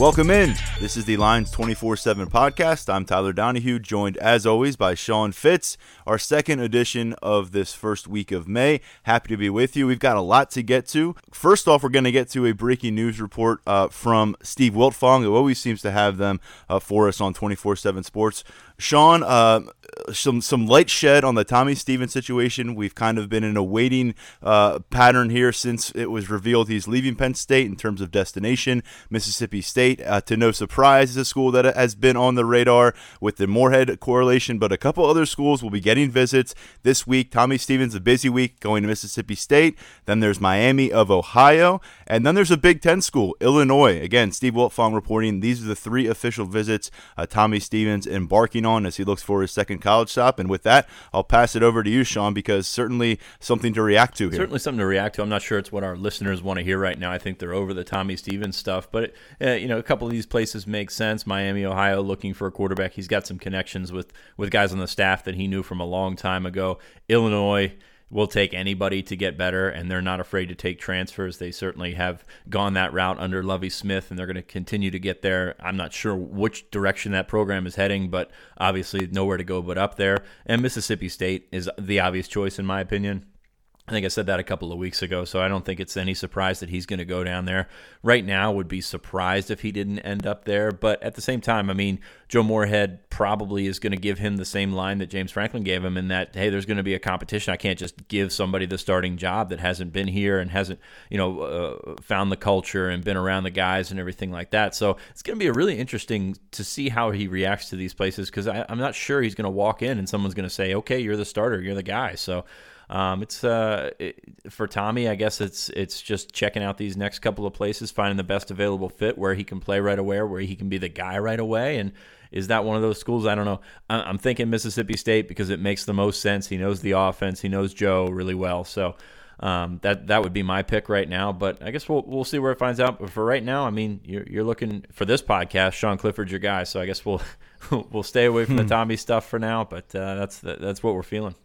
Welcome in. This is the Lions 24 7 podcast. I'm Tyler Donahue, joined as always by Sean Fitz, our second edition of this first week of May. Happy to be with you. We've got a lot to get to. First off, we're going to get to a breaking news report uh, from Steve Wiltfong, who always seems to have them uh, for us on 24 7 Sports. Sean, uh, some some light shed on the Tommy Stevens situation. We've kind of been in a waiting uh, pattern here since it was revealed he's leaving Penn State in terms of destination. Mississippi State, uh, to no surprise, is a school that has been on the radar with the Moorhead correlation, but a couple other schools will be getting visits this week. Tommy Stevens, a busy week going to Mississippi State. Then there's Miami of Ohio, and then there's a Big Ten school, Illinois. Again, Steve Wiltfong reporting these are the three official visits uh, Tommy Stevens embarking on as he looks for his second college stop. And with that, I'll pass it over to you, Sean, because certainly something to react to here. Certainly something to react to. I'm not sure it's what our listeners want to hear right now. I think they're over the Tommy Stevens stuff, but uh, you know, a couple of these places make sense. Miami, Ohio, looking for a quarterback. He's got some connections with with guys on the staff that he knew from a long time ago. Illinois will take anybody to get better, and they're not afraid to take transfers. They certainly have gone that route under Lovie Smith, and they're going to continue to get there. I'm not sure which direction that program is heading, but obviously nowhere to go but up there. And Mississippi State is the obvious choice, in my opinion. I think I said that a couple of weeks ago, so I don't think it's any surprise that he's going to go down there. Right now, would be surprised if he didn't end up there. But at the same time, I mean, Joe Moorhead probably is going to give him the same line that James Franklin gave him in that, hey, there's going to be a competition. I can't just give somebody the starting job that hasn't been here and hasn't, you know, uh, found the culture and been around the guys and everything like that. So it's going to be a really interesting to see how he reacts to these places because I'm not sure he's going to walk in and someone's going to say, okay, you're the starter, you're the guy. So um, it's uh, it, for Tommy. I guess it's it's just checking out these next couple of places, finding the best available fit where he can play right away, where he can be the guy right away, and is that one of those schools? I don't know. I'm thinking Mississippi State because it makes the most sense. He knows the offense. He knows Joe really well. So um, that that would be my pick right now. But I guess we'll we'll see where it finds out. But for right now, I mean, you're, you're looking for this podcast. Sean Clifford's your guy. So I guess we'll we'll stay away from the hmm. Tommy stuff for now. But uh, that's that's what we're feeling.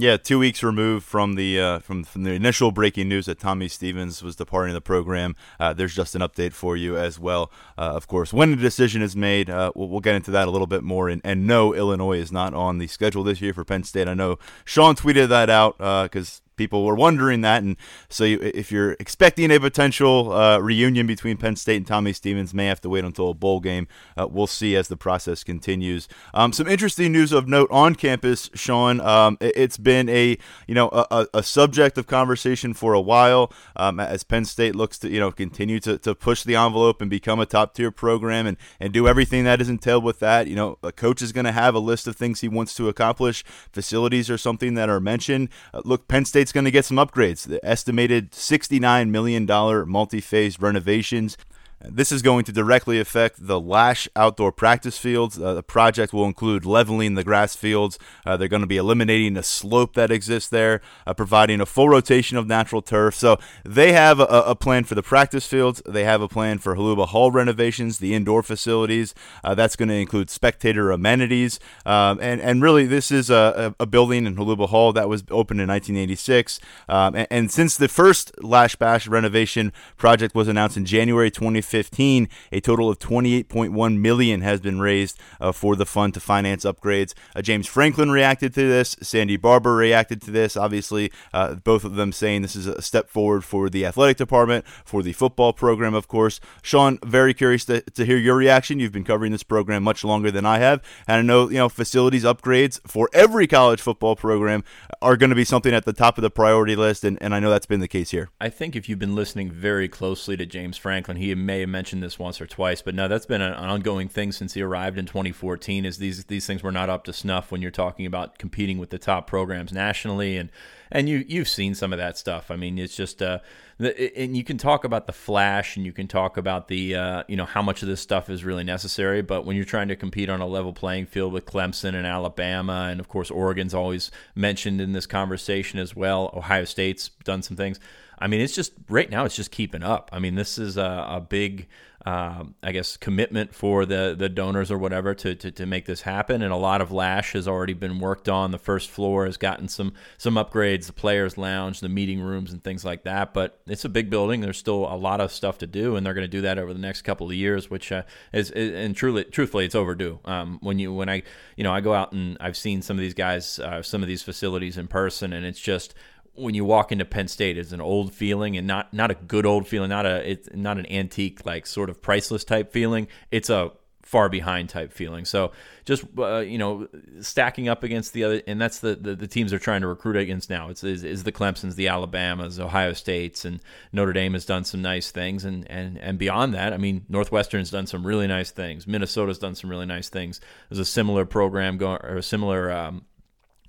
Yeah, two weeks removed from the uh, from, from the initial breaking news that Tommy Stevens was departing the program. Uh, there's just an update for you as well. Uh, of course, when the decision is made, uh, we'll, we'll, get into that a little bit more. And, and no, Illinois is not on the schedule this year for Penn State. I know Sean tweeted that out because uh, people were wondering that. And so, you, if you're expecting a potential uh, reunion between Penn State and Tommy Stevens, may have to wait until a bowl game. Uh, we'll see as the process continues. Um, some interesting news of note on campus, Sean. Um, it, has been a you know a, a, subject of conversation for a while um, as Penn State looks to you know continue to, to push the envelope and become a top tier program and and do everything that is entailed with that. You know, a coach is going to have a list of things he wants to accomplish. Facilities are something that are mentioned. Uh, look, Penn State's going to get some upgrades. The estimated $69 million multi phase renovations this is going to directly affect the Lasch outdoor practice fields. Uh, the project will include leveling the grass fields. Uh, they're going to be eliminating the slope that exists there, uh, providing a full rotation of natural turf. So they have a, a, plan for the practice fields. They have a plan for Holuba Hall renovations, the indoor facilities. Uh, that's going to include spectator amenities. Um, and, and really, this is a, a, building in Holuba Hall that was opened in 1986. Um, and, and, since the first Lasch Bash renovation project was announced in January 2015, 2015. A total of 28.1 million has been raised uh, for the fund to finance upgrades. Uh, James Franklin reacted to this. Sandy Barbour reacted to this. Obviously, uh, both of them saying this is a step forward for the athletic department, for the football program, of course. Sean, very curious to, to hear your reaction. You've been covering this program much longer than I have, and I know you know facilities upgrades for every college football program are going to be something at the top of the priority list, and, and I know that's been the case here. I think if you've been listening very closely to James Franklin, he may have mentioned this once or twice, but no, that's been an ongoing thing since he arrived in 2014. Is these these things were not up to snuff when you're talking about competing with the top programs nationally, and and you you've seen some of that stuff. I mean, it's just uh, and you can talk about the flash, and you can talk about the uh, you know how much of this stuff is really necessary, but when you're trying to compete on a level playing field with Clemson and Alabama, and of course Oregon's always mentioned in this conversation as well. Ohio State's done some things I mean, it's just right now, it's just keeping up. I mean, this is a, a big um, I guess, commitment for the the donors or whatever to, to, to make this happen. And a lot of Lasch has already been worked on. The first floor has gotten some some upgrades, the players' lounge, the meeting rooms, and things like that. But it's a big building. There's still a lot of stuff to do, and they're going to do that over the next couple of years, which uh, is, is, and truly, truthfully, it's overdue. Um, when you when I you know I go out and I've seen some of these guys, uh, some of these facilities in person, and it's just when you walk into Penn State, it's an old feeling and not not a good old feeling, not a it's not an antique like sort of priceless type feeling. It's a far behind type feeling. So just uh, you know stacking up against the other, and that's the, the, the teams they're trying to recruit against now. It's is, is, the Clemson's, the Alabamas, Ohio States, and Notre Dame has done some nice things, and and and beyond that, I mean Northwestern's done some really nice things. Minnesota's done some really nice things. There's a similar program going or a similar um,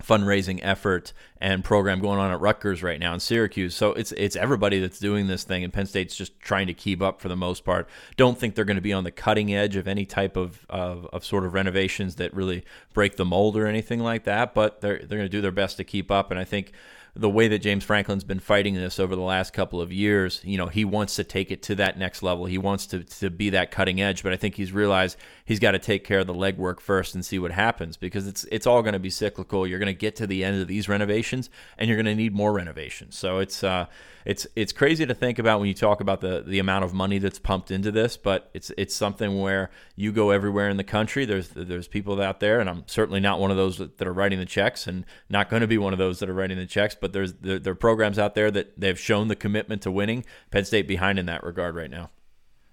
fundraising effort and program going on at Rutgers right now in Syracuse. So it's it's everybody that's doing this thing, and Penn State's just trying to keep up for the most part. Don't think they're going to be on the cutting edge of any type of, of, of sort of renovations that really break the mold or anything like that, but they're they're going to do their best to keep up. And I think the way that James Franklin's been fighting this over the last couple of years, you know, he wants to take it to that next level. He wants to, to be that cutting edge, but I think he's realized he's got to take care of the legwork first and see what happens because it's it's all going to be cyclical. You're going to get to the end of these renovations and you're going to need more renovations. So it's uh, it's it's crazy to think about when you talk about the the amount of money that's pumped into this, but it's it's something where you go everywhere in the country. There's there's people out there, and I'm certainly not one of those that are writing the checks, and not going to be one of those that are writing the checks. But there's there, there are programs out there that they've shown the commitment to winning. Penn State behind in that regard right now.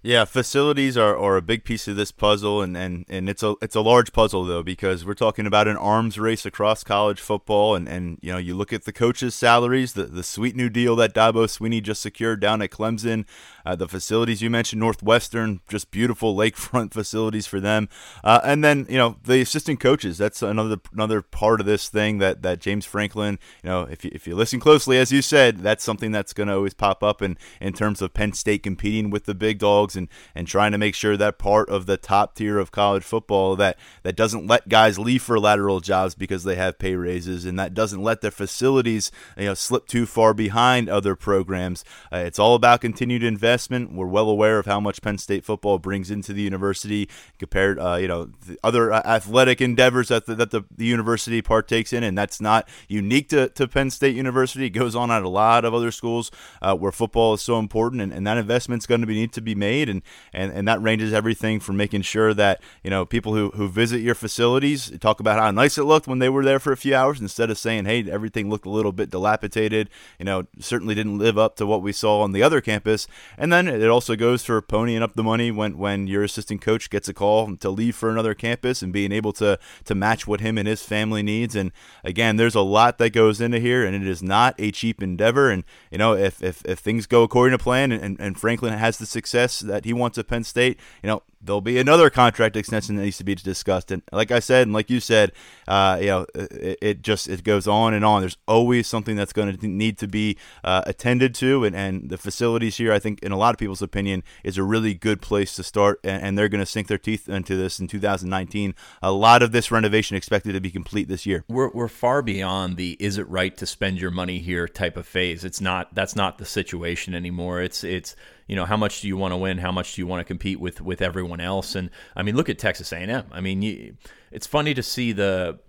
Yeah, facilities are, are a big piece of this puzzle, and, and, and it's a it's a large puzzle though because we're talking about an arms race across college football, and, and you know you look at the coaches' salaries, the the sweet new deal that Dabo Swinney just secured down at Clemson, uh, the facilities you mentioned, Northwestern, just beautiful lakefront facilities for them, uh, and then you know the assistant coaches. That's another another part of this thing that, that James Franklin, you know, if you, if you listen closely, as you said, that's something that's going to always pop up in in terms of Penn State competing with the big dogs and and trying to make sure that part of the top tier of college football that that doesn't let guys leave for lateral jobs because they have pay raises and that doesn't let their facilities you know slip too far behind other programs. Uh, it's all about continued investment. We're well aware of how much Penn State football brings into the university compared uh, you know other uh, athletic endeavors that the, that the, the university partakes in and that's not unique to, to Penn State University. It goes on at a lot of other schools uh, where football is so important and, and that investment's going to be, need to be made, and and and that ranges everything from making sure that you know people who who visit your facilities talk about how nice it looked when they were there for a few hours, instead of saying, hey, everything looked a little bit dilapidated. You know, certainly didn't live up to what we saw on the other campus. And then it also goes for ponying up the money when when your assistant coach gets a call to leave for another campus and being able to to match what him and his family needs. And again, there's a lot that goes into here, and it is not a cheap endeavor. And you know, if if, if things go according to plan and, and Franklin has the success that he wants at Penn State, you know, there'll be another contract extension that needs to be discussed. And like I said, and like you said, uh, you know, it, it, just it goes on and on. There's always something that's going to need to be uh, attended to, and, and the facilities here, I think, in a lot of people's opinion, is a really good place to start. And, and they're going to sink their teeth into this in 2019. A lot of this renovation expected to be complete this year. We're we're far beyond the "is it right to spend your money here" type of phase. It's not. That's not the situation anymore. It's it's you know how much do you want to win? How much do you want to compete with with everyone else? And i mean look at texas a&m i mean you, it's funny to see the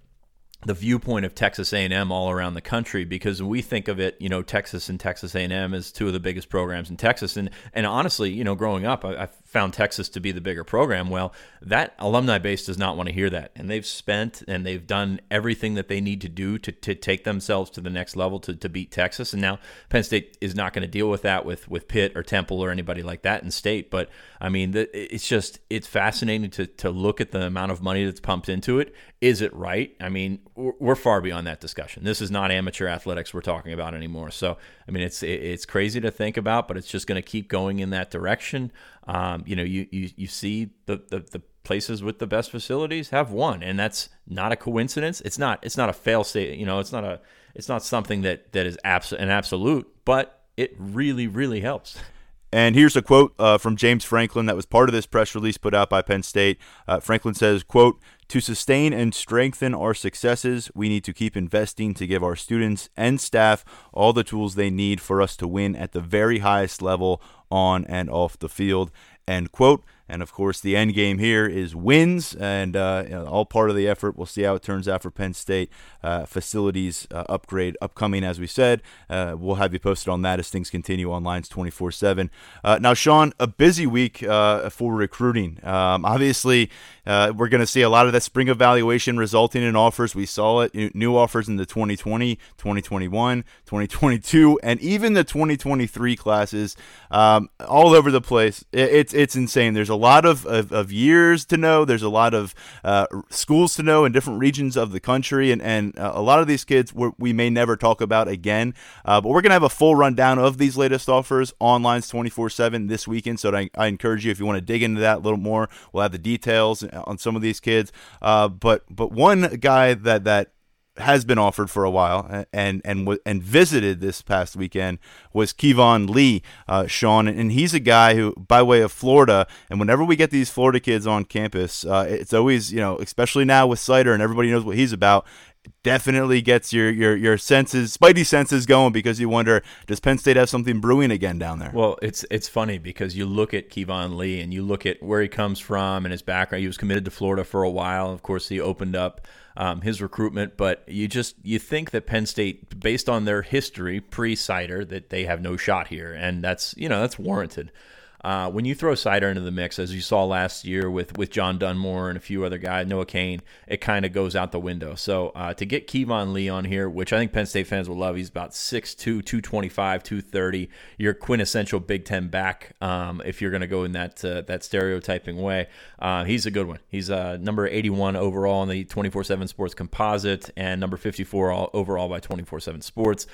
the viewpoint of Texas A&M all around the country because we think of it, you know, Texas and Texas A&M as two of the biggest programs in Texas, and and honestly, you know, growing up, I, I found Texas to be the bigger program. Well, that alumni base does not want to hear that. And they've spent and they've done everything that they need to do to, to take themselves to the next level to, to beat Texas. And now Penn State is not going to deal with that with, with Pitt or Temple or anybody like that in state. But I mean, the, it's just, it's fascinating to, to look at the amount of money that's pumped into it. Is it right? I mean, we're, we're far beyond that discussion. This is not amateur athletics we're talking about anymore. So, I mean, it's, it's crazy to think about, but it's just going to keep going in that direction. Um, you know, you, you, you see the, the, the places with the best facilities have won, and that's not a coincidence. It's not it's not a fail state. You know, it's not a it's not something that that is abs- an absolute, but it really really helps. And here's a quote uh, from James Franklin that was part of this press release put out by Penn State. Uh, Franklin says, "quote To sustain and strengthen our successes, we need to keep investing to give our students and staff all the tools they need for us to win at the very highest level on and off the field. End quote. And of course, the end game here is wins, and uh, you know, all part of the effort. We'll see how it turns out for Penn State. Uh, facilities uh, upgrade upcoming, as we said. Uh, we'll have you posted on that as things continue on Lions 24 7. Uh, now, Sean, a busy week uh, for recruiting. Um, obviously, we're going to see a lot of that spring evaluation resulting in offers. We saw it, new offers in the 2020, 2021, 2022, and even the 2023 classes um, all over the place. It, it's, it's insane. There's a lot of, of, of years to know. There's a lot of uh, schools to know in different regions of the country, and, and uh, a lot of these kids we may never talk about again. Uh, but we're going to have a full rundown of these latest offers on Lions 24 7 this weekend. So I, I, encourage you, if you want to dig into that a little more, we'll have the details on some of these kids. Uh, but but one guy that, that has been offered for a while and and and visited this past weekend was Keyvone Lee, uh, Sean, and he's a guy who, by way of Florida, and whenever we get these Florida kids on campus, uh, it's always you know, especially now with Seider and everybody knows what he's about. Definitely gets your, your your senses, spidey senses going because you wonder, does Penn State have something brewing again down there? Well, it's it's funny because you look at Keyvone Lee and you look at where he comes from and his background. He was committed to Florida for a while. Of course, he opened up um, his recruitment. But you just you think that Penn State, based on their history pre Seider, that they have no shot here, and that's you know that's warranted. Uh, when you throw Seider into the mix, as you saw last year with with John Dunmore and a few other guys, Noah Cain, it kind of goes out the window. So uh, to get Keyvone Lee on here, which I think Penn State fans will love, he's about 6'2", 225, 230. Your quintessential Big Ten back, um, if you're going to go in that uh, that stereotyping way. Uh, he's a good one. He's uh, number 81 overall in the 24/7 Sports Composite and number 54 all, overall by 24/7 Sports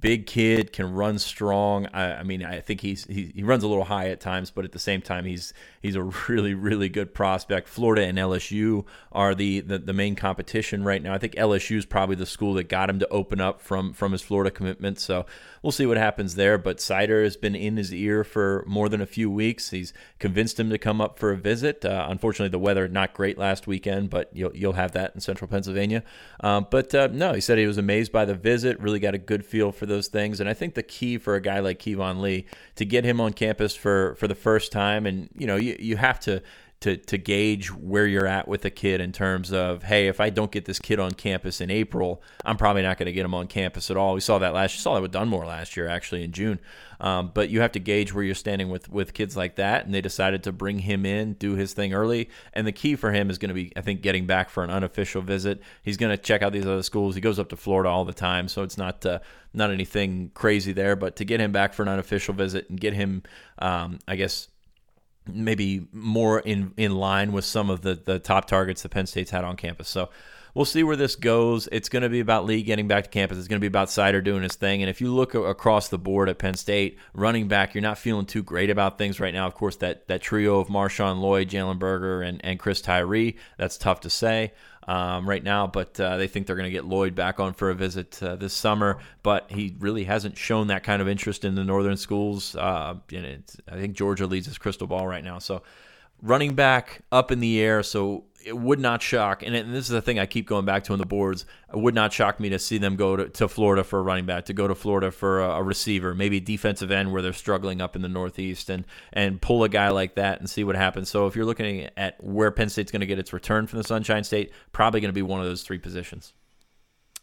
big kid, can run strong. I, I mean, I think he's he, he, runs a little high at times, but at the same time, he's he's a really really good prospect. Florida and LSU are the the, the main competition right now. I think LSU is probably the school that got him to open up from from his Florida commitment. So we'll see what happens there. But Seider has been in his ear for more than a few weeks. He's convinced him to come up for a visit. Uh, unfortunately, the weather not great last weekend, but you'll you'll have that in Central Pennsylvania. Um, but uh, no, he said he was amazed by the visit. Really got a good feel for those things. And I think the key for a guy like Keyvone Lee to get him on campus for for the first time, and you know, you you have to to to gauge where you're at with a kid in terms of hey, if I don't get this kid on campus in April, I'm probably not going to get him on campus at all. We saw that last. You saw that with Dunmore last year, actually in June. Um, but you have to gauge where you're standing with with kids like that, and they decided to bring him in, do his thing early. And the key for him is going to be, I think, getting back for an unofficial visit. He's going to check out these other schools. He goes up to Florida all the time, so it's not uh, not anything crazy there. But to get him back for an unofficial visit and get him, um, I guess maybe more in in line with some of the the top targets that Penn State's had on campus. So we'll see where this goes. It's going to be about Lee getting back to campus. It's going to be about Seider doing his thing. And if you look across the board at Penn State, running back, you're not feeling too great about things right now. Of course, that that trio of Marshawn Lloyd, Jalen Berger, and and Chris Tyree. That's tough to say um, right now, but uh, they think they're going to get Lloyd back on for a visit uh, this summer. But he really hasn't shown that kind of interest in the northern schools. Uh, and I think Georgia leads his crystal ball right now. So running back up in the air. So it would not shock, and, this is the thing I keep going back to on the boards. It would not shock me to see them go to, to Florida for a running back, to go to Florida for a, a, receiver, maybe defensive end where they're struggling up in the Northeast, and and pull a guy like that and see what happens. So if you're looking at where Penn State's going to get its return from the Sunshine State, probably going to be one of those three positions.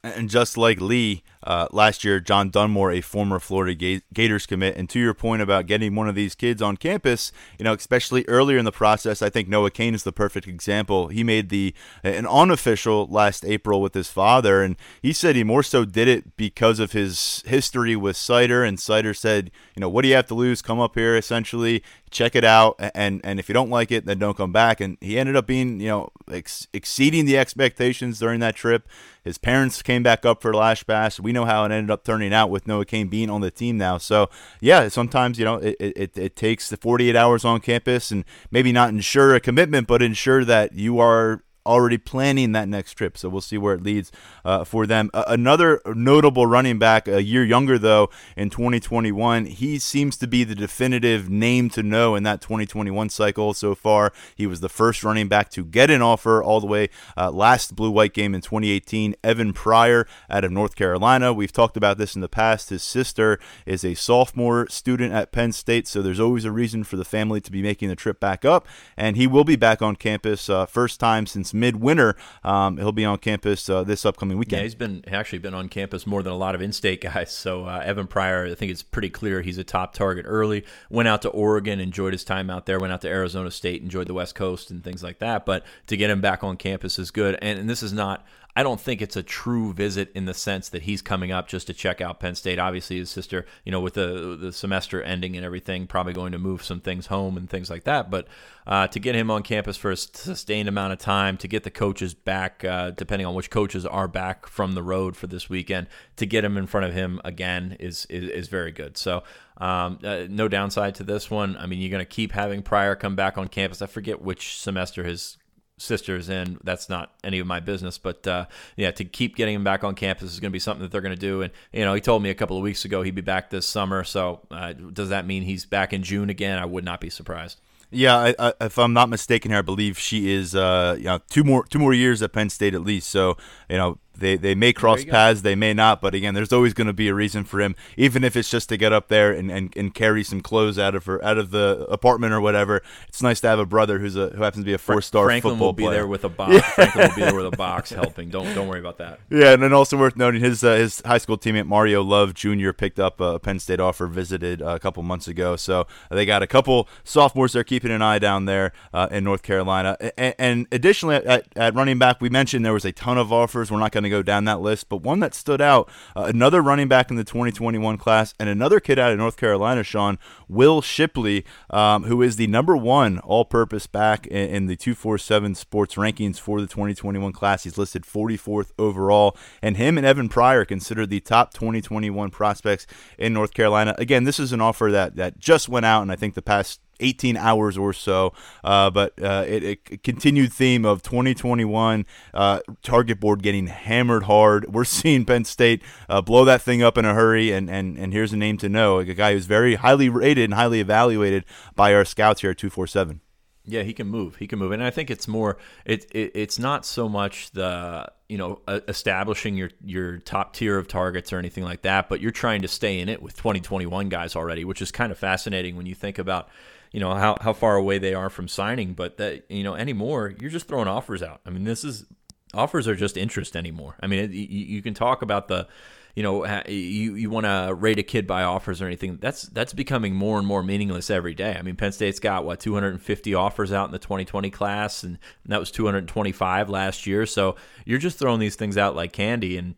And just like Lee, uh, last year, John Dunmore, a former Florida Gators commit, and to your point about getting one of these kids on campus, you know, especially earlier in the process, I think Noah Cain is the perfect example. He made the an unofficial last April with his father, and he said he more so did it because of his history with Seider, and Seider said, you know, what do you have to lose? Come up here, essentially check it out and and if you don't like it then don't come back and he ended up being you know ex- exceeding the expectations during that trip his parents came back up for Lasch Bash. We know how it ended up turning out with Noah Cain being on the team now. So yeah, sometimes you know it, it, it takes the 48 hours on campus and maybe not ensure a commitment, but ensure that you are already planning that next trip. So we'll see where it leads uh, for them. Uh, another notable running back, a year younger though, in 2021, he seems to be the definitive name to know in that 2021 cycle so far. He was the first running back to get an offer all the way uh, last blue white game in 2018. Evan Pryor out of North Carolina. We've talked about this in the past. His sister is a sophomore student at Penn State, so there's always a reason for the family to be making the trip back up. And he will be back on campus uh, first time since midwinter. Um, he'll be on campus uh, this upcoming weekend. Yeah, he's been actually been on campus more than a lot of in-state guys. So uh, Evan Pryor, I think it's pretty clear he's a top target early. Went out to Oregon, enjoyed his time out there. Went out to Arizona State, enjoyed the West Coast and things like that. But to get him back on campus is good. And, and this is not I don't think it's a true visit in the sense that he's coming up just to check out Penn State. Obviously, his sister, you know, with the the semester ending and everything, probably going to move some things home and things like that. But uh, to get him on campus for a sustained amount of time, to get the coaches back, uh, depending on which coaches are back from the road for this weekend, to get him in front of him again is is, is very good. So. Um, uh, no downside to this one. I mean, you're going to keep having Pryor come back on campus. I forget which semester his sisters in. That's not any of my business, but uh, yeah, to keep getting him back on campus is going to be something that they're going to do. And you know, he told me a couple of weeks ago he'd be back this summer. So uh, does that mean he's back in June again? I would not be surprised. Yeah, I, I, if I'm not mistaken here, I believe she is uh, you know, two more two more years at Penn State at least. So you know, they they may cross paths, they may not, but again, there's always going to be a reason for him, even if it's just to get up there and, and, and carry some clothes out of her out of the apartment or whatever. It's nice to have a brother who's a who happens to be a four star Franklin football will be player. there with a box. Yeah. Franklin will be there with a box helping. Don't don't worry about that. Yeah, and then also worth noting his uh, his high school teammate Mario Love Jr. picked up a Penn State offer, visited uh, a couple months ago, so they got a couple sophomores they're keeping an eye down there uh, in North Carolina. And, and additionally, at, at running back, we mentioned there was a ton of offers. We're not going to go down that list but one that stood out, uh, another running back in the 2021 class, and another kid out of North Carolina, Sean, Will Shipley, um, who is the number one all purpose back in, in, the 247 sports rankings for the 2021 class. He's listed 44th overall, and him and Evan Pryor considered the top 2021 prospects in North Carolina. Again, this is an offer that, that just went out, and I think the past 18 hours or so. Uh, but uh, it, it, continued theme of 2021 uh, target board getting hammered hard. We're seeing Penn State uh, blow that thing up in a hurry, and, and, and here's a name to know a guy who's very highly rated and highly evaluated by our scouts here at 247. Yeah, he can move. He can move, and I think it's more. It, it it's not so much the you know establishing your your top tier of targets or anything like that, but you're trying to stay in it with 2021 guys already, which is kind of fascinating when you think about you know how how far away they are from signing, but that you know anymore, you're just throwing offers out. I mean, this is offers are just interest anymore. I mean, it, you, you can talk about the you know you you want to rate a kid by offers or anything that's that's becoming more and more meaningless every day i mean penn state's got what 250 offers out in the 2020 class and that was 225 last year so you're just throwing these things out like candy and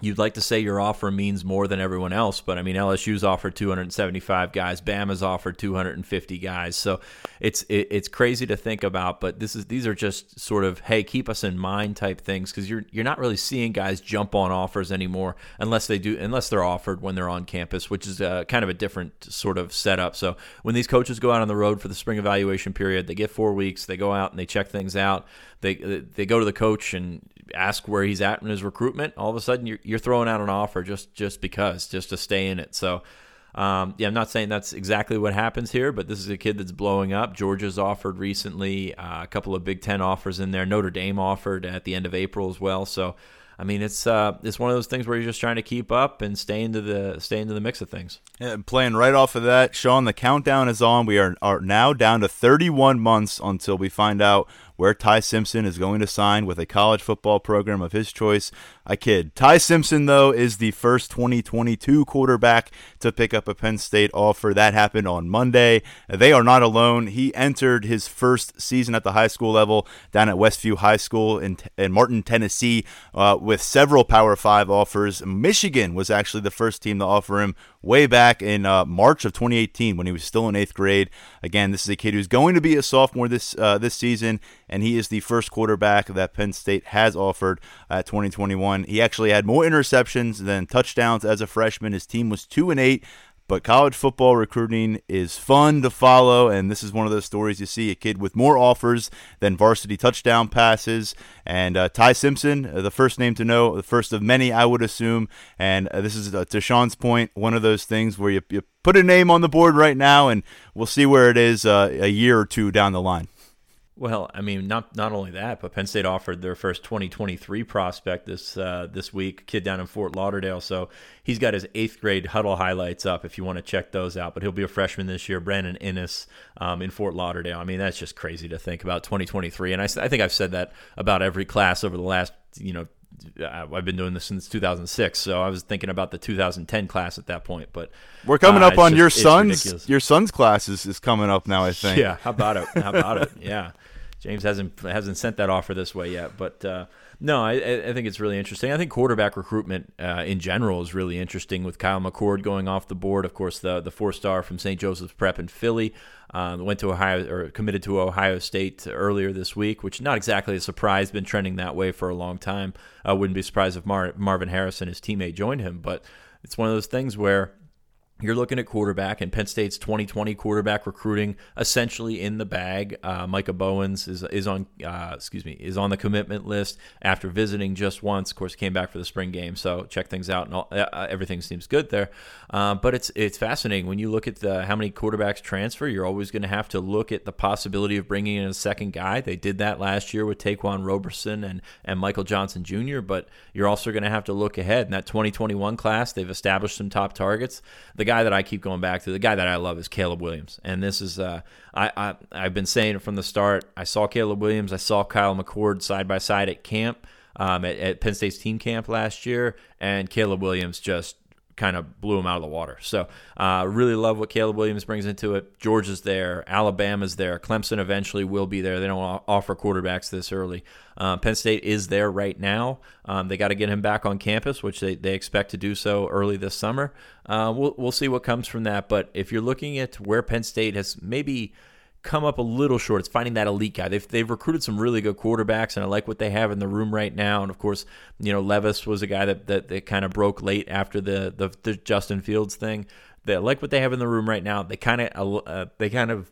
You'd like to say your offer means more than everyone else, but I mean LSU's offered 275 guys, Bama's offered 250 guys, so it's it, it's crazy to think about. But this is these are just sort of hey, keep us in mind type things because you're you're not really seeing guys jump on offers anymore unless they do unless they're offered when they're on campus, which is a, kind of a different sort of setup. So when these coaches go out on the road for the spring evaluation period, they get four weeks, they go out and they check things out. They they go to the coach and ask where he's at in his recruitment, all of a sudden you're, you're throwing out an offer just just because, just to stay in it. So, um, yeah, I'm not saying that's exactly what happens here, but this is a kid that's blowing up. Georgia's offered recently, uh, a couple of Big Ten offers in there. Notre Dame offered at the end of April as well. So, I mean, it's uh, it's one of those things where you're just trying to keep up and stay into the stay into the mix of things. Yeah, playing right off of that, Sean. The countdown is on. We are are now down to 31 months until we find out where Ty Simpson is going to sign with a college football program of his choice. I kid. Ty Simpson, though, is the first 2022 quarterback to pick up a Penn State offer. That happened on Monday. They are not alone. He entered his first season at the high school level down at Westview High School in, in Martin, Tennessee, uh, with several Power Five offers. Michigan was actually the first team to offer him way back in uh, March of 2018 when he was still in eighth grade. Again, this is a kid who's going to be a sophomore this uh, this season, and he is the first quarterback that Penn State has offered at 2021. He actually had more interceptions than touchdowns as a freshman. His team was two and eight but college football recruiting is fun to follow, and this is one of those stories you see a kid with more offers than varsity touchdown passes. And uh, Ty Simpson, uh, the first name to know, the first of many, I would assume. And uh, this is, uh, to Sean's point, one of those things where you, you put a name on the board right now, and we'll see where it is uh, a year or two down the line. Well, I mean, not not only that, but Penn State offered their first 2023 prospect this uh, this week, kid down in Fort Lauderdale. So he's got his eighth grade huddle highlights up if you want to check those out. But he'll be a freshman this year, Brandon Inniss um, in Fort Lauderdale. I mean, that's just crazy to think about 2023. And I, I think I've said that about every class over the last you know I've been doing this since 2006, so I was thinking about the 2010 class at that point. But we're coming uh, up on just, your son's your son's class is, is coming up now. I think. Yeah. How about it? How about it? Yeah. James hasn't hasn't sent that offer this way yet, but uh, no, I, I, think it's really interesting. I think quarterback recruitment uh, in general is really interesting with Kyle McCord going off the board. Of course, the the four star from St. Joseph's Prep in Philly um, went to Ohio or committed to Ohio State earlier this week, which not exactly a surprise. Been trending that way for a long time. I wouldn't be surprised if Mar- Marvin Harrison, his teammate, joined him, but it's one of those things where you're looking at quarterback and Penn State's 2020 quarterback recruiting essentially in the bag. Uh, Micah Bowens is is on uh, excuse me is on the commitment list after visiting just once. Of course, came back for the spring game, so check things out and all, uh, everything seems good there. Uh, but it's it's fascinating when you look at the how many quarterbacks transfer. You're always going to have to look at the possibility of bringing in a second guy. They did that last year with Ta'Quan Roberson and and Michael Johnson Jr. But you're also going to have to look ahead in that 2021 class. They've established some top targets. The guy that I keep going back to, the guy that I love is Caleb Williams. And this is, uh, I, I, I've been saying it from the start. I saw Caleb Williams, I saw Kyle McCord side by side at camp, um, at, at Penn State's team camp last year, and Caleb Williams just kind of blew him out of the water. So, uh, really love what Caleb Williams brings into it. Georgia's there, Alabama's there, Clemson eventually will be there. They don't offer quarterbacks this early. Uh, Penn State is there right now. Um, they got to get him back on campus, which they, they expect to do so early this summer. Uh, we'll, we'll see what comes from that. But if you're looking at where Penn State has maybe come up a little short. It's finding that elite guy. They've, they've recruited some really good quarterbacks, and I like what they have in the room right now. And of course, you know Levis was a guy that that, that kind of broke late after the, the, the Justin Fields thing. They like what they have in the room right now. They kind of uh, they kind of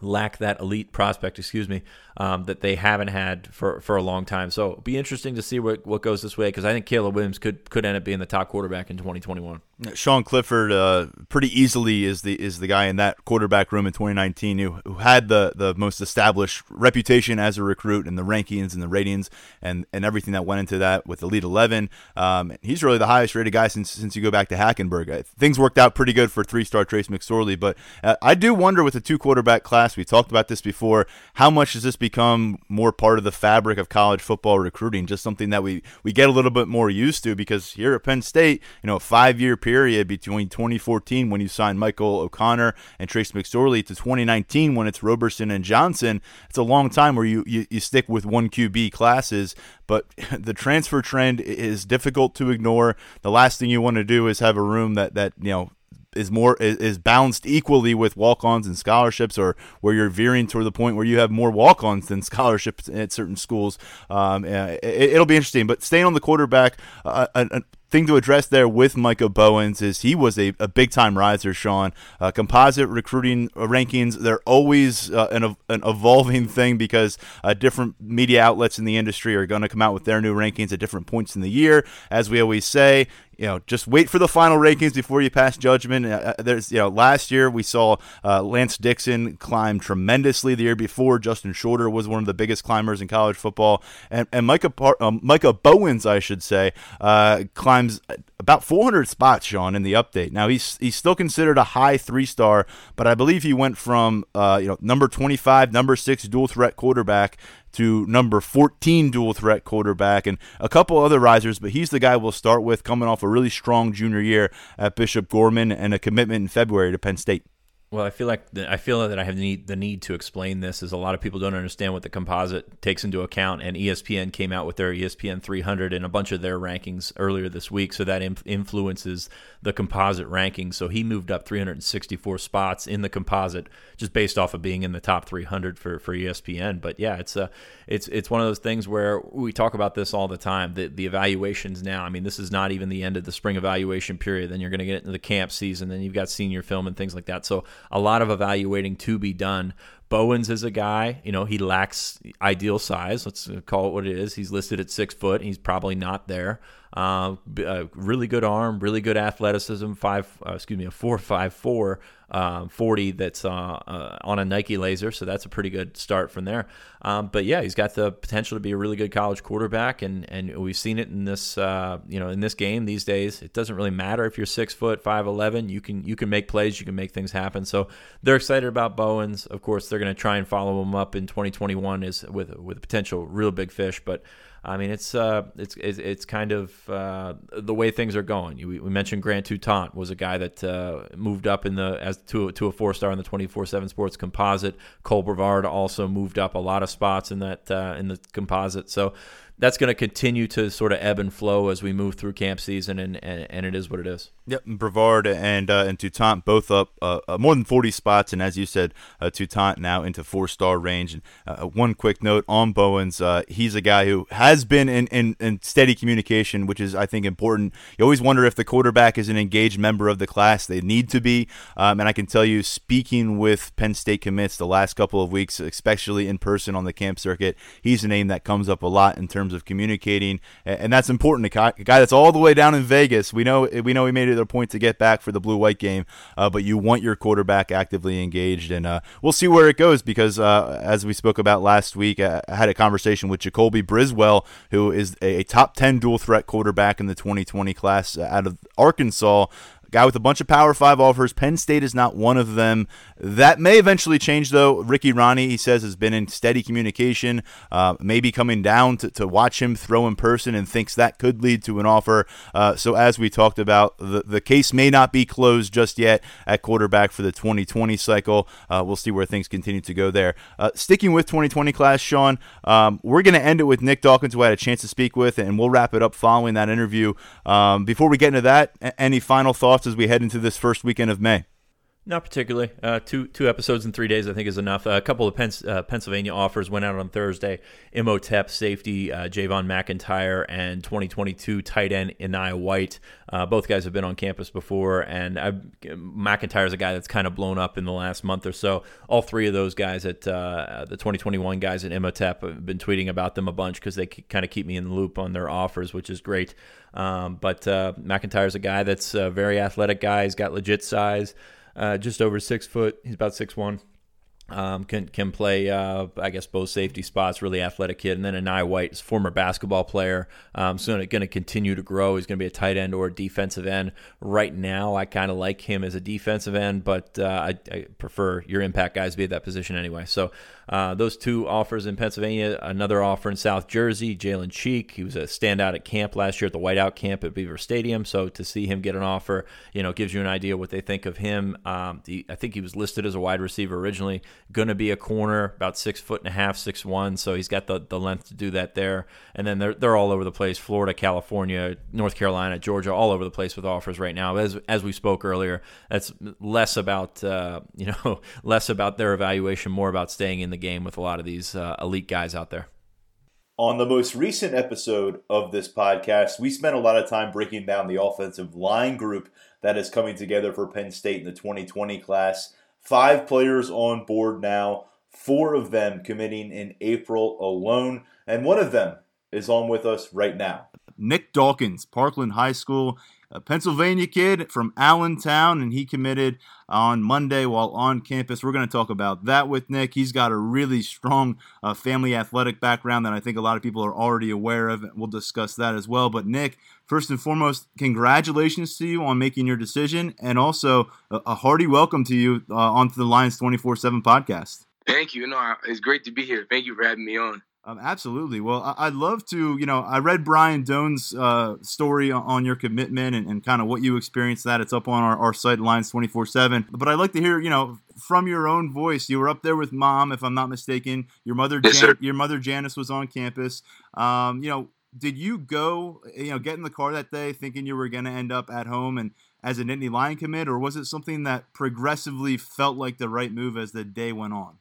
lack that elite prospect, excuse me, um, that they haven't had for, for a long time. So it'll be interesting to see what, what goes this way because I think Caleb Williams could could end up being the top quarterback in 2021. Sean Clifford, uh, pretty easily is the is the guy in that quarterback room in 2019 who, who had the, the most established reputation as a recruit and the rankings and the ratings and, and everything that went into that with Elite 11. Um, he's really the highest rated guy since since you go back to Hackenberg. Things worked out pretty good for three star Trace McSorley, but uh, I do wonder with the two quarterback class. We talked about this before. How much does this become more part of the fabric of college football recruiting? Just something that we we get a little bit more used to because here at Penn State, you know, a five year period period between 2014 when you signed Michael O'Connor and Trace McSorley to 2019 when it's Roberson and Johnson. It's a long time where you, you, you stick with one QB classes, but the transfer trend is difficult to ignore. The last thing you want to do is have a room that, that you know, is more is balanced equally with walk-ons and scholarships, or where you're veering toward the point where you have more walk-ons than scholarships at certain schools. Um, it, will be interesting. But staying on the quarterback, uh, a, thing to address there with Micah Bowens is he was a, a big time riser, Sean. Uh, composite recruiting rankings, they're always uh, an, an evolving thing because uh, different media outlets in the industry are going to come out with their new rankings at different points in the year. As we always say, you know, just wait for the final rankings before you pass judgment. Uh, uh, there's, you know, last year we saw uh, Lance Dixon climb tremendously. The year before, Justin Shorter was one of the biggest climbers in college football, and and Micah um, Micah Bowens, I should say, uh, climbs about 400 spots, Sean, in the update. Now he's he's still considered a high three star, but I believe he went from uh, you know number 25, number six dual threat quarterback to number 14 dual threat quarterback and a couple other risers, but he's the guy we'll start with coming off a really strong junior year at Bishop Gorman and a commitment in February to Penn State. Well, I feel like the, I feel that I have the need, the need to explain this, as a lot of people don't understand what the composite takes into account. And ESPN came out with their ESPN 300 and a bunch of their rankings earlier this week, so that influences the composite rankings. So he moved up 364 spots in the composite just based off of being in the top 300 for, for ESPN. But yeah, it's a it's it's one of those things where we talk about this all the time. The the evaluations now. I mean, this is not even the end of the spring evaluation period. Then you're going to get into the camp season. Then you've got senior film and things like that. So a lot of evaluating to be done. Bowens is a guy, you know, he lacks ideal size. Let's call it what it is. He's listed at six foot. He's probably not there. Uh, a really good arm, really good athleticism. Five, uh, excuse me, a four five four um, 40 that's uh, uh, on a Nike laser, so that's a pretty good start from there. Um, but yeah, he's got the potential to be a really good college quarterback, and and we've seen it in this uh, you know in this game these days. It doesn't really matter if you're six foot five eleven. You can you can make plays, you can make things happen. So they're excited about Bowens. Of course, they're going to try and follow him up in 2021 is with with a potential real big fish, but. I mean, it's uh, it's it's kind of uh, the way things are going. We, we mentioned Grant Toutant was a guy that uh, moved up in the as to to a four star in the twenty four seven Sports composite. Cole Brevard also moved up a lot of spots in that uh, in the composite. So that's going to continue to sort of ebb and flow as we move through camp season, and, and, and it is what it is. Yep, Brevard and uh, and Toutant both up uh, uh, more than 40 spots, and as you said, uh, Toutant now into four star range. And uh, one quick note on Bowens, uh, he's a guy who has been in, in, in, steady communication, which is I think important. You always wonder if the quarterback is an engaged member of the class. They need to be, um, and I can tell you, speaking with Penn State commits the last couple of weeks, especially in person on the camp circuit, he's a name that comes up a lot in terms of communicating, and that's important. A guy that's all the way down in Vegas. We know we know he made it a point to get back for the blue white game, uh, but you want your quarterback actively engaged, and uh, we'll see where it goes because uh, as we spoke about last week, uh, I had a conversation with Jacolby Criswell, who is a, top 10 dual threat quarterback in the 2020 class out of Arkansas guy with a bunch of Power Five offers. Penn State is not one of them. That may eventually change, though. Ricky Rahne, he says, has been in steady communication, uh, maybe coming down to, to watch him throw in person and thinks that could lead to an offer. Uh, so, as we talked about, the, the case may not be closed just yet at quarterback for the 2020 cycle. Uh, we'll see where things continue to go there. Uh, sticking with 2020 class, Sean, um, we're going to end it with Nick Dawkins, who I had a chance to speak with, and we'll wrap it up following that interview. Um, before we get into that, any final thoughts? As we head into this first weekend of May? Not particularly. Uh, two two episodes in three days, I think, is enough. Uh, a couple of Pens- uh, Pennsylvania offers went out on Thursday. Imhotep safety uh, Javon McIntyre and 2022 tight end Enai White. Uh, both guys have been on campus before, and McIntyre is a guy that's kind of blown up in the last month or so. All three of those guys at uh, the 2021 guys at Imhotep have been tweeting about them a bunch because they kind of keep me in the loop on their offers, which is great. Um, but uh, McIntyre's a guy that's a very athletic guy. He's got legit size uh, just over six foot. He's about six one. Um, can can play, uh, I guess, both safety spots. Really athletic kid, and then Enai White former basketball player. Um, so going to continue to grow. He's going to be a tight end or a defensive end. Right now, I kind of like him as a defensive end, but uh, I, I, prefer your impact guys be at that position anyway. So uh, those two offers in Pennsylvania, another offer in South Jersey, Jalen Cheek. He was a standout at camp last year at the Whiteout camp at Beaver Stadium. So to see him get an offer, you know, gives you an idea what they think of him. Um, the, I think he was listed as a wide receiver originally. Going to be a corner, about six foot and a half, six one. So he's got the, the length to do that there. And then they're they're all over the place: Florida, California, North Carolina, Georgia, all over the place with offers right now. As as we spoke earlier, that's less about uh, you know less about their evaluation, more about staying in the game with a lot of these uh, elite guys out there. On the most recent episode of this podcast, we spent a lot of time breaking down the offensive line group that is coming together for Penn State in the 2020 class. Five players on board now, four of them committing in April alone, and one of them is on with us right now. Nick Dawkins, Parkland High School a Pennsylvania kid from Allentown, and he committed on Monday while on campus. We're going to talk about that with Nick. He's got a really strong uh, family athletic background that I think a lot of people are already aware of. We'll discuss that as well. But, Nick, first and foremost, congratulations to you on making your decision, and also a, a hearty welcome to you uh, onto the Lions 24 7 podcast. Thank you. No, it's great to be here. Thank you for having me on. Um, absolutely. Well, I- would love to, you know, I read Brian Doan's uh, story on your commitment and, and kind of what you experienced that. It's up on our, our site, Lions 24 7. But I'd like to hear, you know, from your own voice. You were up there with mom, if I'm not mistaken. Your mother, yes, Jan- your mother Janice was on campus. Um, you know, did you go, you know, get in the car that day thinking you were going to end up at home and as a Nittany Lion commit, or was it something that progressively felt like the right move as the day went on?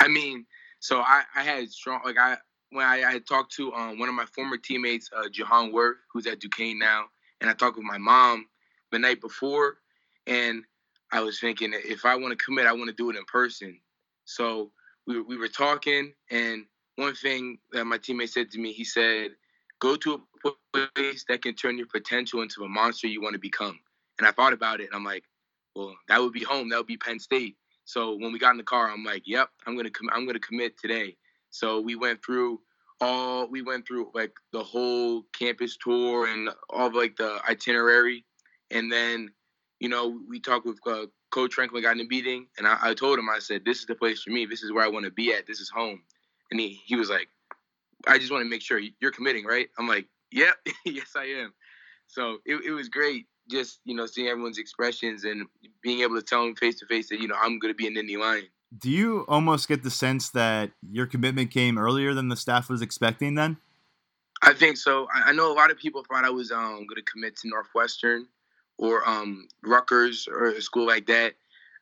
I mean, so I, I had strong like I when I, I talked to um, one of my former teammates, uh, Jahan Worth, who's at Duquesne now, and I talked with my mom the night before, and I was thinking if I want to commit, I want to do it in person. So we we were talking, and one thing that my teammate said to me, he said, "Go to a place that can turn your potential into a monster you want to become." And I thought about it, and I'm like, "Well, that would be home. That would be Penn State." So when we got in the car, I'm like, "Yep, I'm gonna com- I'm gonna commit today." So we went through all we went through like the whole campus tour and all of, like the itinerary, and then you know we talked with uh, Coach Franklin, got in a meeting, and I, I told him I said, "This is the place for me. This is where I want to be at. This is home." And he he was like, "I just want to make sure you're committing, right?" I'm like, "Yep, yes I am." So it, it was great just you know seeing everyone's expressions and being able to tell them face to face that you know I'm going to be an Nittany Lion. Do you almost get the sense that your commitment came earlier than the staff was expecting? Then, I think so. I, I know a lot of people thought I was um, going to commit to Northwestern or um, Rutgers or a school like that.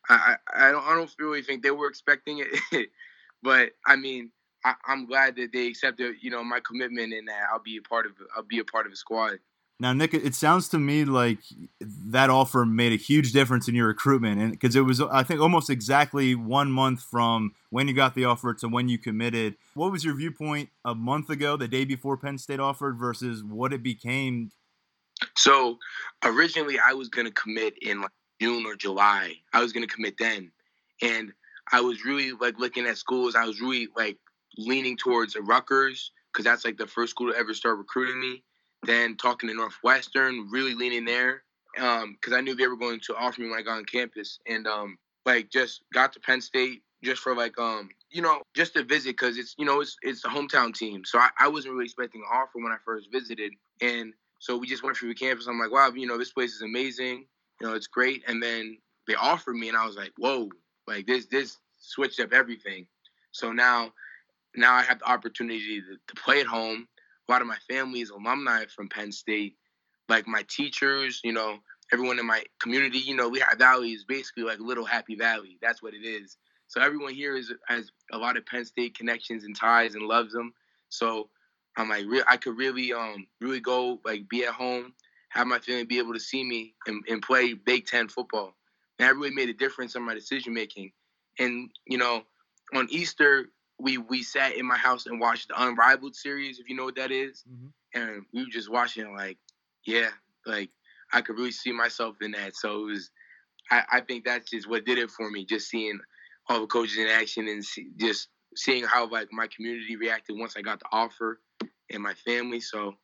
I, I, I don't I don't really think they were expecting it, but I mean I, am glad that they accepted you know my commitment and that I'll be a part of I'll be a part of the squad. Now, Nick, it sounds to me like that offer made a huge difference in your recruitment, and because it was, I think, almost exactly one month from when you got the offer to when you committed. What was your viewpoint a month ago, the day before Penn State offered, versus what it became? So, originally, I was going to commit in like June or July. I was going to commit then, and I was really like looking at schools. I was really like leaning towards Rutgers because that's like the first school to ever start recruiting me then talking to Northwestern, really leaning there because um, I knew they were going to offer me when I got on campus, and um, like just got to Penn State just for like um you know just to visit because it's you know it's it's a hometown team, so I, I wasn't really expecting an offer when I first visited, and so we just went through the campus. I'm like, wow, you know this place is amazing, you know it's great, and then they offered me, and I was like, whoa, like this this switched up everything. So now now I have the opportunity to, to play at home a lot of my family is alumni from Penn State. Like my teachers, you know, everyone in my community, you know, Lehigh Valley is basically like little happy valley. That's what it is. So everyone here is has a lot of Penn State connections and ties and loves them. So I'm like, re- I could really, um, really go like be at home, have my family be able to see me and, and play Big Ten football. And that really made a difference in my decision making. And you know, on Easter, we we sat in my house and watched the Unrivaled series, if you know what that is. Mm-hmm. and we were just watching like, yeah, like I could really see myself in that. So it was, I, I think that's just what did it for me, just seeing all the coaches in action and see, just seeing how like my community reacted once I got the offer and my family. So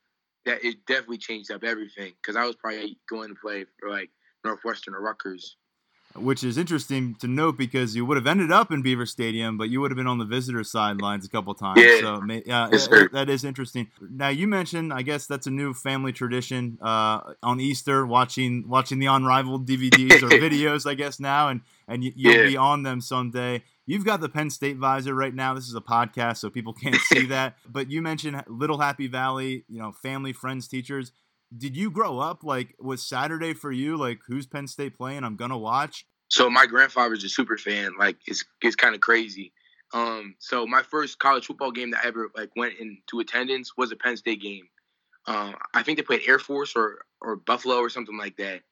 that it definitely changed up everything because I was probably going to play for like Northwestern or Rutgers which is interesting to note because you would have ended up in Beaver Stadium, but you would have been on the visitor sidelines a couple times. Yeah. So uh, yes, that, that is interesting. Now you mentioned, I guess that's a new family tradition uh, on Easter, watching watching the unrivaled DVDs or videos, I guess now, and and you, will yeah. be on them someday. You've got the Penn State visor right now. This is a podcast, so people can't see that. But you mentioned Little Happy Valley, you know, family, friends, teachers did you grow up like was Saturday for you like who's Penn State playing? I'm gonna watch. So my grandfather's a super fan. Like it's it's kind of crazy. Um, so my first college football game that I ever like went into attendance was a Penn State game. Um, I think they played Air Force or or Buffalo or something like that,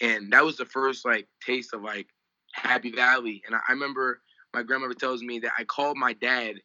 and that was the first like taste of like Happy Valley. And I, I remember my grandmother tells me that I called my dad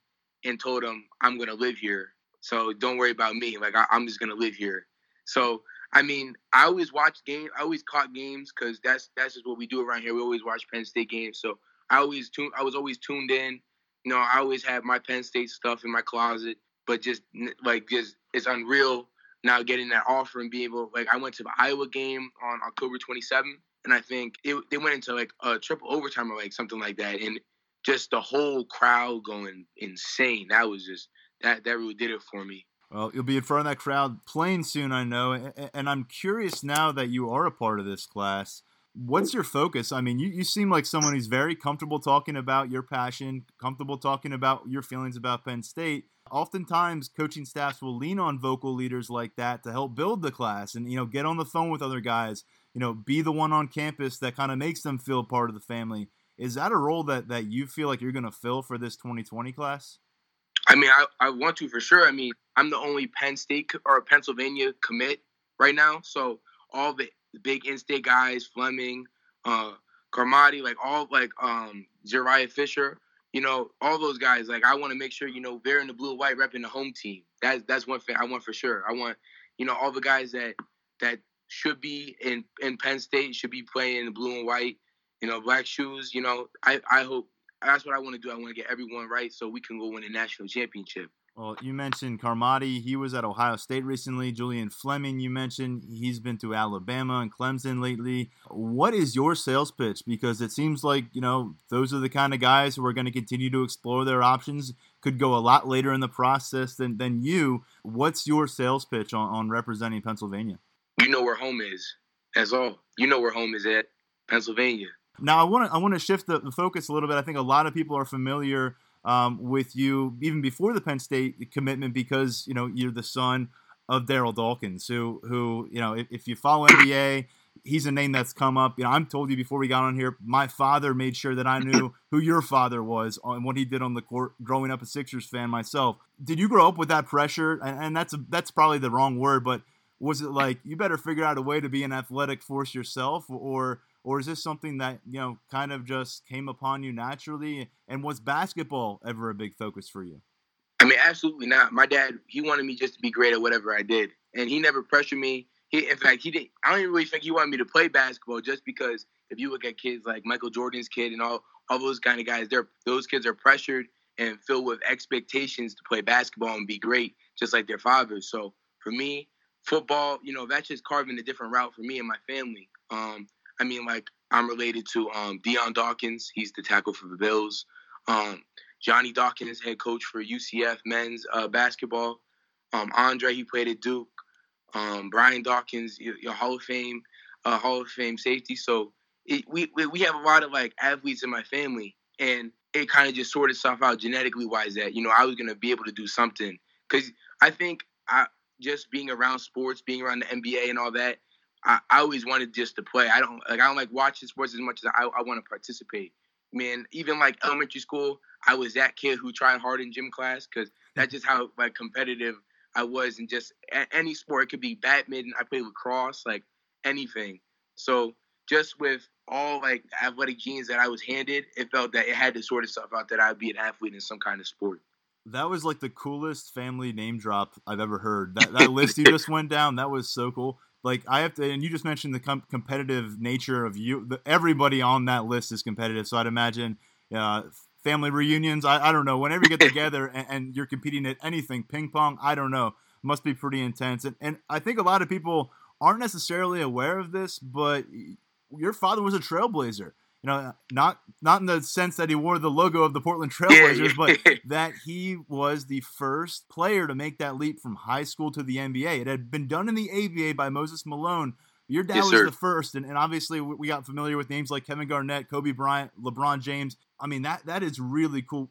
and told him I'm gonna live here, so don't worry about me. Like I, I'm just gonna live here. So I mean, I always watch games. I always caught games because that's that's just what we do around here. We always watch Penn State games. So I always tune. I was always tuned in. You know, I always have my Penn State stuff in my closet. But just like just it's unreal now getting that offer and being able. Like I went to the Iowa game on October 27th, and I think it, they went into like a triple overtime or like something like that, and just the whole crowd going insane. That was just that that really did it for me. Well, you'll be in front of that crowd playing soon, I know. And I'm curious now that you are a part of this class. What's your focus? I mean, you, you seem like someone who's very comfortable talking about your passion, comfortable talking about your feelings about Penn State. Oftentimes, coaching staffs will lean on vocal leaders like that to help build the class and, you know, get on the phone with other guys, you know, be the one on campus that kind of makes them feel part of the family. Is that a role that, that you feel like you're going to fill for this 2020 class? I mean, I, I want to for sure. I mean, I'm the only Penn State or Pennsylvania commit right now. So all the, big in-state guys, Fleming, uh, Carmody, like all like um Fisher, you know, all those guys. Like I want to make sure you know they're in the blue and white, repping the home team. That's that's one thing I want for sure. I want you know all the guys that that should be in in Penn State should be playing in the blue and white. You know, black shoes. You know, I I hope that's what I want to do. I want to get everyone right so we can go win a national championship. Well, you mentioned Carmody. He was at Ohio State recently. Julian Fleming, you mentioned he's been to Alabama and Clemson lately. What is your sales pitch? Because it seems like, you know, those are the kind of guys who are going to continue to explore their options, could go a lot later in the process than, than you. What's your sales pitch on, on representing Pennsylvania? You know where home is. That's all. You know where home is at, Pennsylvania. Now I want to I want to shift the, the, focus a little bit. I think a lot of people are familiar um, with you even before the Penn State commitment because you know you're the son of Darryl Dawkins, who who you know if, if, you follow NBA, he's a name that's come up. You know, I'm told you before we got on here. My father made sure that I knew who your father was and what he did on the court. Growing up a Sixers fan myself, did you grow up with that pressure? And, and that's a, that's probably the wrong word, but was it like you better figure out a way to be an athletic force yourself, or or is this something that you know kind of just came upon you naturally? And was basketball ever a big focus for you? I mean, absolutely not. My dad, he wanted me just to be great at whatever I did, and he never pressured me. He, in fact, he didn't. I don't even really think he wanted me to play basketball, just because if you look at kids like Michael Jordan's kid and all all those kind of guys, they're those kids are pressured and filled with expectations to play basketball and be great, just like their fathers. So for me, football, you know, that's just carving a different route for me and my family. Um, I mean, like I'm related to um, Dion Dawkins. He's the tackle for the Bills. Um, Johnny Dawkins, head coach for UCF men's uh, basketball. Um, Andre, he played at Duke. Um, Brian Dawkins, your, Hall of Fame, uh, Hall of Fame safety. So it, we we have a lot of like athletes in my family, and it kind of just sorted itself out genetically wise that you know I was gonna be able to do something because I think I just being around sports, being around the NBA and all that, I, I always wanted just to play. I don't like I don't like watching sports as much as I, I want to participate. Man, even like elementary school, I was that kid who tried hard in gym class because that's just how like competitive I was in just any sport. It could be badminton. I played lacrosse, like anything. So just with all like athletic genes that I was handed, it felt that it had to sort itself out that I'd be an athlete in some kind of sport. That was like the coolest family name drop I've ever heard. That that list you just went down, that was so cool like I have to, and you just mentioned the com- competitive nature of you. The, everybody on that list is competitive, so I'd imagine uh, family reunions. I, I don't know. Whenever you get together and, and, you're competing at anything, ping pong, I don't know, must be pretty intense. And, and I think a lot of people aren't necessarily aware of this, but your father was a trailblazer you know, not not in the sense that he wore the logo of the Portland Trailblazers, but that he was the first player to make that leap from high school to the NBA. It had been done in the ABA by Moses Malone. Your dad yes, was sir. the first, and, and obviously we got familiar with names like Kevin Garnett, Kobe Bryant, LeBron James. I mean that that is really cool.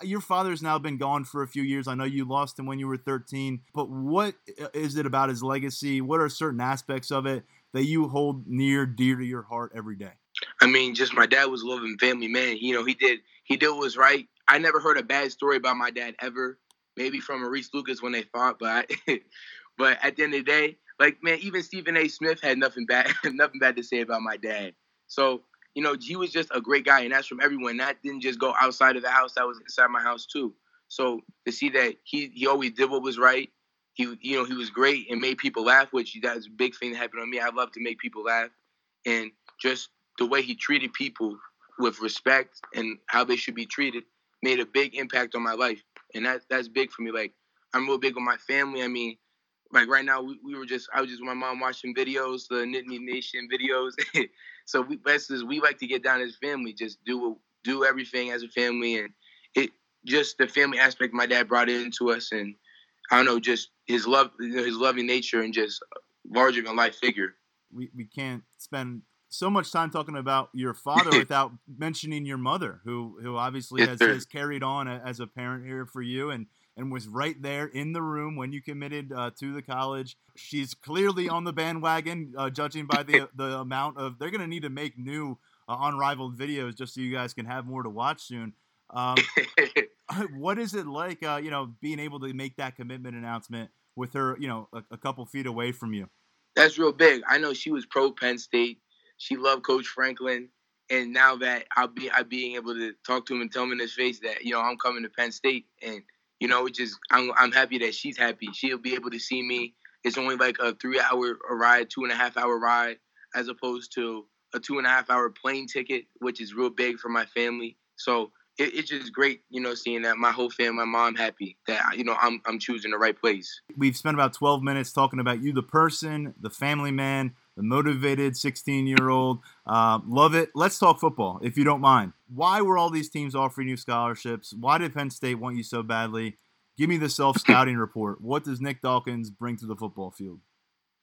Your father's now been gone for a few years. I know you lost him when you were 13, but what uh, is it about his legacy? What are certain aspects of it that you hold near, dear to your heart every day? I mean, just my dad was a loving family man. You know, he did he did what was right. I never heard a bad story about my dad ever. Maybe from Maurice Lucas when they fought, but I, but at the end of the day, like man, even Stephen A. Smith had nothing bad nothing bad to say about my dad. So you know, he was just a great guy, and that's from everyone. That didn't just go outside of the house; that was inside my house too. So to see that he he always did what was right. He you know he was great and made people laugh, which that's a big thing that happened on me. I love to make people laugh, and just the way he treated people with respect and how they should be treated made a big impact on my life. And that that's big for me. Like I'm real big on my family. I mean, like right now we, we were just I was just with my mom watching videos, the Nittany Nation videos. so we we like to get down as family, just do do everything as a family and it just the family aspect my dad brought into us, and I don't know, just his love, his loving nature, and just larger than life figure. We we can't spend so much time talking about your father without mentioning your mother, who who obviously has, has carried on a- as a parent here for you and and was right there in the room when you committed uh, to the college. She's clearly on the bandwagon, uh, judging by the the amount of they're going to need to make new uh, unrivaled videos just so you guys can have more to watch soon. Um, what is it like, uh, you know, being able to make that commitment announcement with her, you know, a, a couple feet away from you? That's real big. I know she was pro Penn State. She loved Coach Franklin, and now that I'll be I being able to talk to him and tell him in his face that you know I'm coming to Penn State, and you know it just I'm I'm happy that she's happy. She'll be able to see me. It's only like a three hour ride, two and a half hour ride, as opposed to a two and a half hour plane ticket, which is real big for my family. So it, it's just great, you know, seeing that my whole family, my mom happy that you know I'm I'm choosing the right place. We've spent about 12 minutes talking about you, the person, the family man, the motivated 16 year old. Uh, love it. Let's talk football, if you don't mind. Why were all these teams offering you scholarships? Why did Penn State want you so badly? Give me the self scouting report. What does Nick Dawkins bring to the football field?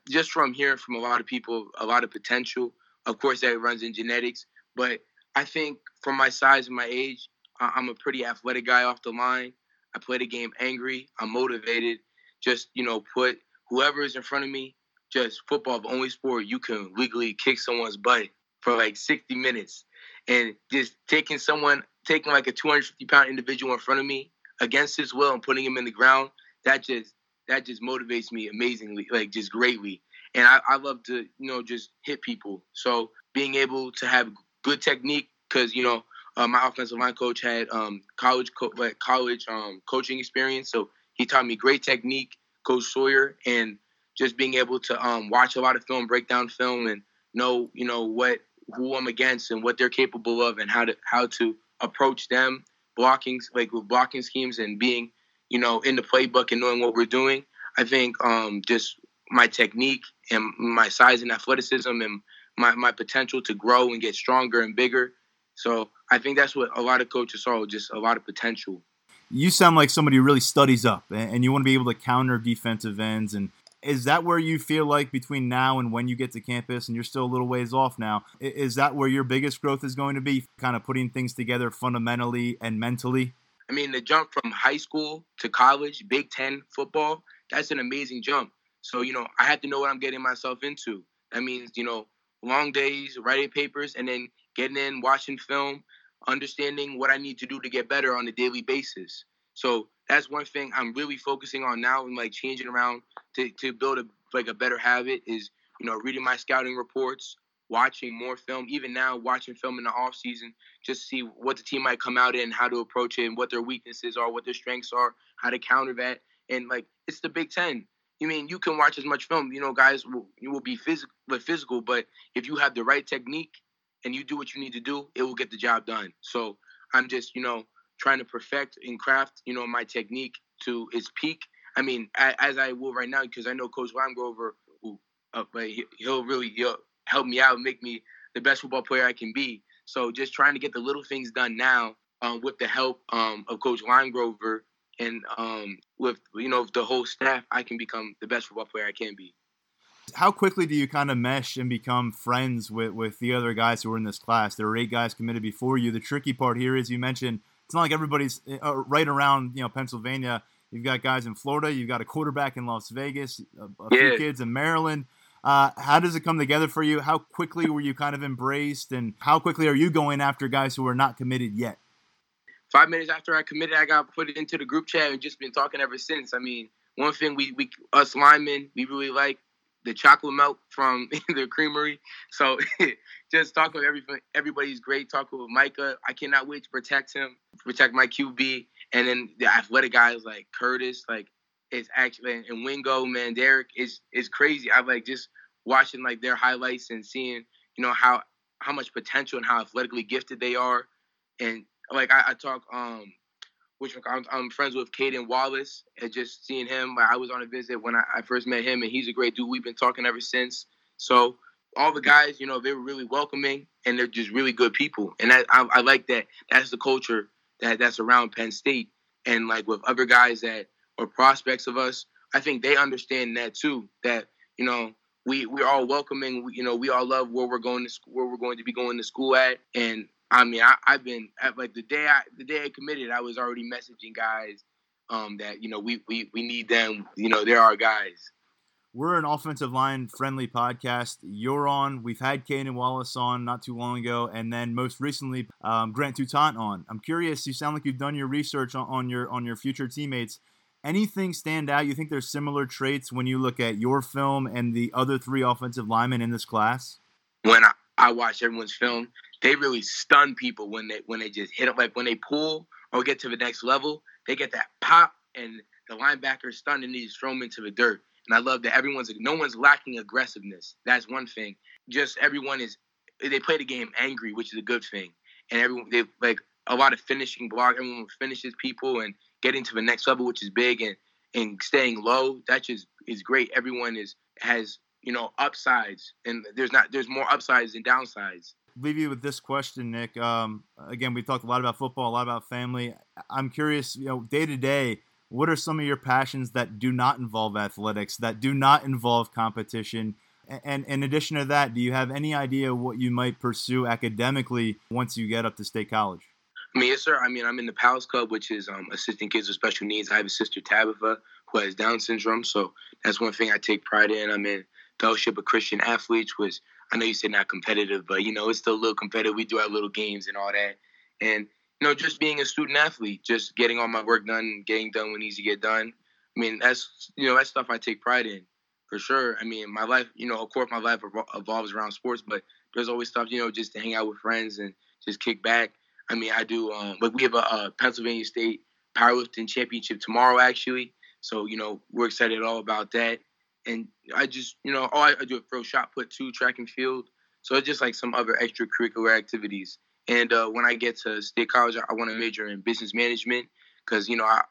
just from hearing from a lot of people, a lot of potential. Of course, that runs in genetics, but I think from my size and my age, I'm a pretty athletic guy off the line. I play the game angry. I'm motivated. Just you know, put whoever is in front of me. Just football, the only sport you can legally kick someone's butt for like 60 minutes, and just taking someone, taking like a 250 pound individual in front of me against his will and putting him in the ground. That just that just motivates me amazingly, like just greatly. And I, I love to, you know, just hit people. So being able to have good technique, because you know, uh, my offensive line coach had um, college co- like college um, coaching experience, so he taught me great technique, Coach Sawyer, and just being able to um, watch a lot of film, break down film, and know, you know, what who I'm against and what they're capable of, and how to how to approach them, blocking like with blocking schemes and being you know, in the playbook and knowing what we're doing. I think um, just my technique and my size and athleticism and my, my potential to grow and get stronger and bigger. So I think that's what a lot of coaches saw, just a lot of potential. You sound like somebody who really studies up and and you want to be able to counter defensive ends. And is that where you feel like between now and when you get to campus, and you're still a little ways off now, is that where your biggest growth is going to be? Kind of putting things together fundamentally and mentally? I mean, the jump from high school to college, Big Ten football, that's an amazing jump. So, you know, I have to know what I'm getting myself into. That means, you know, long days, writing papers, and then getting in, watching film, understanding what I need to do to get better on a daily basis. So that's one thing I'm really focusing on now and like changing around to, to build a like a better habit is, you know, reading my scouting reports, watching more film, even now watching film in the off season, just see what the team might come out in, how to approach it, and what their weaknesses are, what their strengths are, how to counter that. And like it's the Big Ten. You mean you can watch as much film, you know, guys will you will be physical physical, but if you have the right technique and you do what you need to do, it will get the job done. So I'm just, you know, trying to perfect and craft, you know, my technique to its peak. I mean, as I will right now, because I know Coach Limegrover, who, uh, he- he'll really he'll help me out, make me the best football player I can be. So just trying to get the little things done now um, with the help um, of Coach Limegrover and um, with you know the whole staff, I can become the best football player I can be. How quickly do you kind of mesh and become friends with, with the other guys who are in this class? There are eight guys committed before you. The tricky part here is you mentioned it's not like everybody's uh, right around you know Pennsylvania. You've got guys in Florida. You've got a quarterback in Las Vegas. A, a few Yeah. kids in Maryland. Uh, how does it come together for you? How quickly were you kind of embraced, and how quickly are you going after guys who are not committed yet? five minutes after I committed, I got put into the group chat and just been talking ever since. I mean, one thing we, we us linemen, we really like the chocolate milk from the creamery. So just talking with everybody, everybody's great. Talking with Micah, I cannot wait to protect him, protect my QB, and then the athletic guys like Curtis, like it's actually and Wingo, man, Derek is is crazy. I like just watching like their highlights and seeing you know how how much potential and how athletically gifted they are, and like I, I talk um which I'm, I'm friends with Caedan Wallace and just seeing him I was on a visit when I, I first met him and he's a great dude. We've been talking ever since. So all the guys you know they were really welcoming and they're just really good people. And I, I like that. That's the culture that that's around Penn State, and like with other guys that are prospects of us, I think they understand that too. That you know we we're all welcoming. We, you know we all love where we're going to where we're going to be going to school at, and I mean I, I've been at like the day I the day I committed, I was already messaging guys um, that you know we we we need them. You know they're our guys. We're an offensive line friendly podcast. You're on. We've had Caedan Wallace on not too long ago, and then most recently um, Grant Toutant on. I'm curious. You sound like you've done your research on, on your on your future teammates. Anything stand out? You think there's similar traits when you look at your film and the other three offensive linemen in this class? When I, I watch everyone's film, they really stun people when they when they just hit it Like when they pull or get to the next level, they get that pop, and the linebacker stunned and they just throw them into the dirt and I love that everyone's no one's lacking aggressiveness. That's one thing. Just everyone is they play the game angry, which is a good thing. And everyone they like a lot of finishing block. Everyone finishes people and getting to the next level, which is big, and and staying low. That just is great. Everyone is has you know upsides, and there's not there's more upsides than downsides. Leave you with this question, Nick. Um, again, we talked a lot about football, a lot about family. I'm curious, you know, day to day what are some of your passions that do not involve athletics, that do not involve competition? And in addition to that, do you have any idea what you might pursue academically once you get up to state college? I mean, yes, sir. I mean, I'm in the PALS Club, which is um, assisting kids with special needs. I have a sister, Tabitha, who has Down syndrome. So that's one thing I take pride in. I'm in Fellowship of Christian Athletes, which I know you said not competitive, but, you know, it's still a little competitive. We do our little games and all that. And you know, just being a student athlete, just getting all my work done, getting done when needs to get done. I mean, that's you know, that's stuff I take pride in, for sure. I mean, my life, you know, of course, my life evolves around sports, but there's always stuff, you know, just to hang out with friends and just kick back. I mean, I do. Um, but we have a, a Pennsylvania State powerlifting championship tomorrow, actually. So you know, we're excited all about that. And I just, you know, oh, I, I do a throw shot put two track and field. So it's just like some other extracurricular activities and uh, when I get to state college, I, want to major in business management because you know I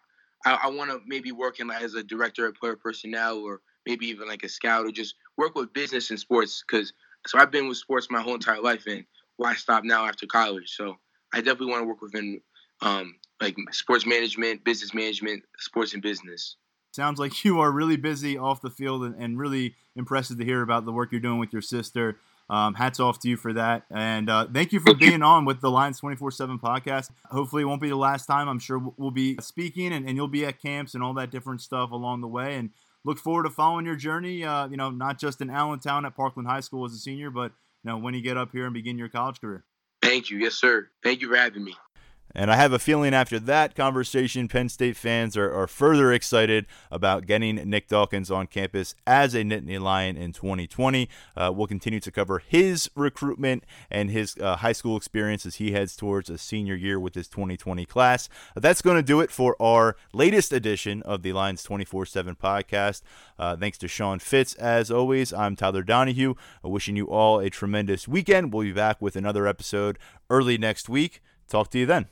I, I want to maybe work in like, as a director of player personnel or maybe even like a scout or just work with business and sports because so I've been with sports my whole entire life and why stop now after college? So I definitely want to work within um, like sports management, business management, sports and business. Sounds like you are really busy off the field and, and really impressive to hear about the work you're doing with your sister. Um, hats off to you for that. And uh, thank you for being on with the Lions 24 7 podcast. Hopefully, it won't be the last time. I'm sure we'll be speaking and, and you'll be at camps and all that different stuff along the way. And look forward to following your journey, uh, you know, not just in Allentown at Parkland High School as a senior, but, you know, when you get up here and begin your college career. Thank you. Yes, sir. Thank you for having me. And I have a feeling after that conversation, Penn State fans are, are further excited about getting Nick Dawkins on campus as a Nittany Lion in 2020. Uh, we'll continue to cover his recruitment and his uh, high school experience as he heads towards a senior year with his 2020 class. That's going to do it for our latest edition of the Lions 24 7 podcast. Uh, thanks to Sean Fitz. As always, I'm Tyler Donohue, wishing you all a tremendous weekend. We'll be back with another episode early next week. Talk to you then.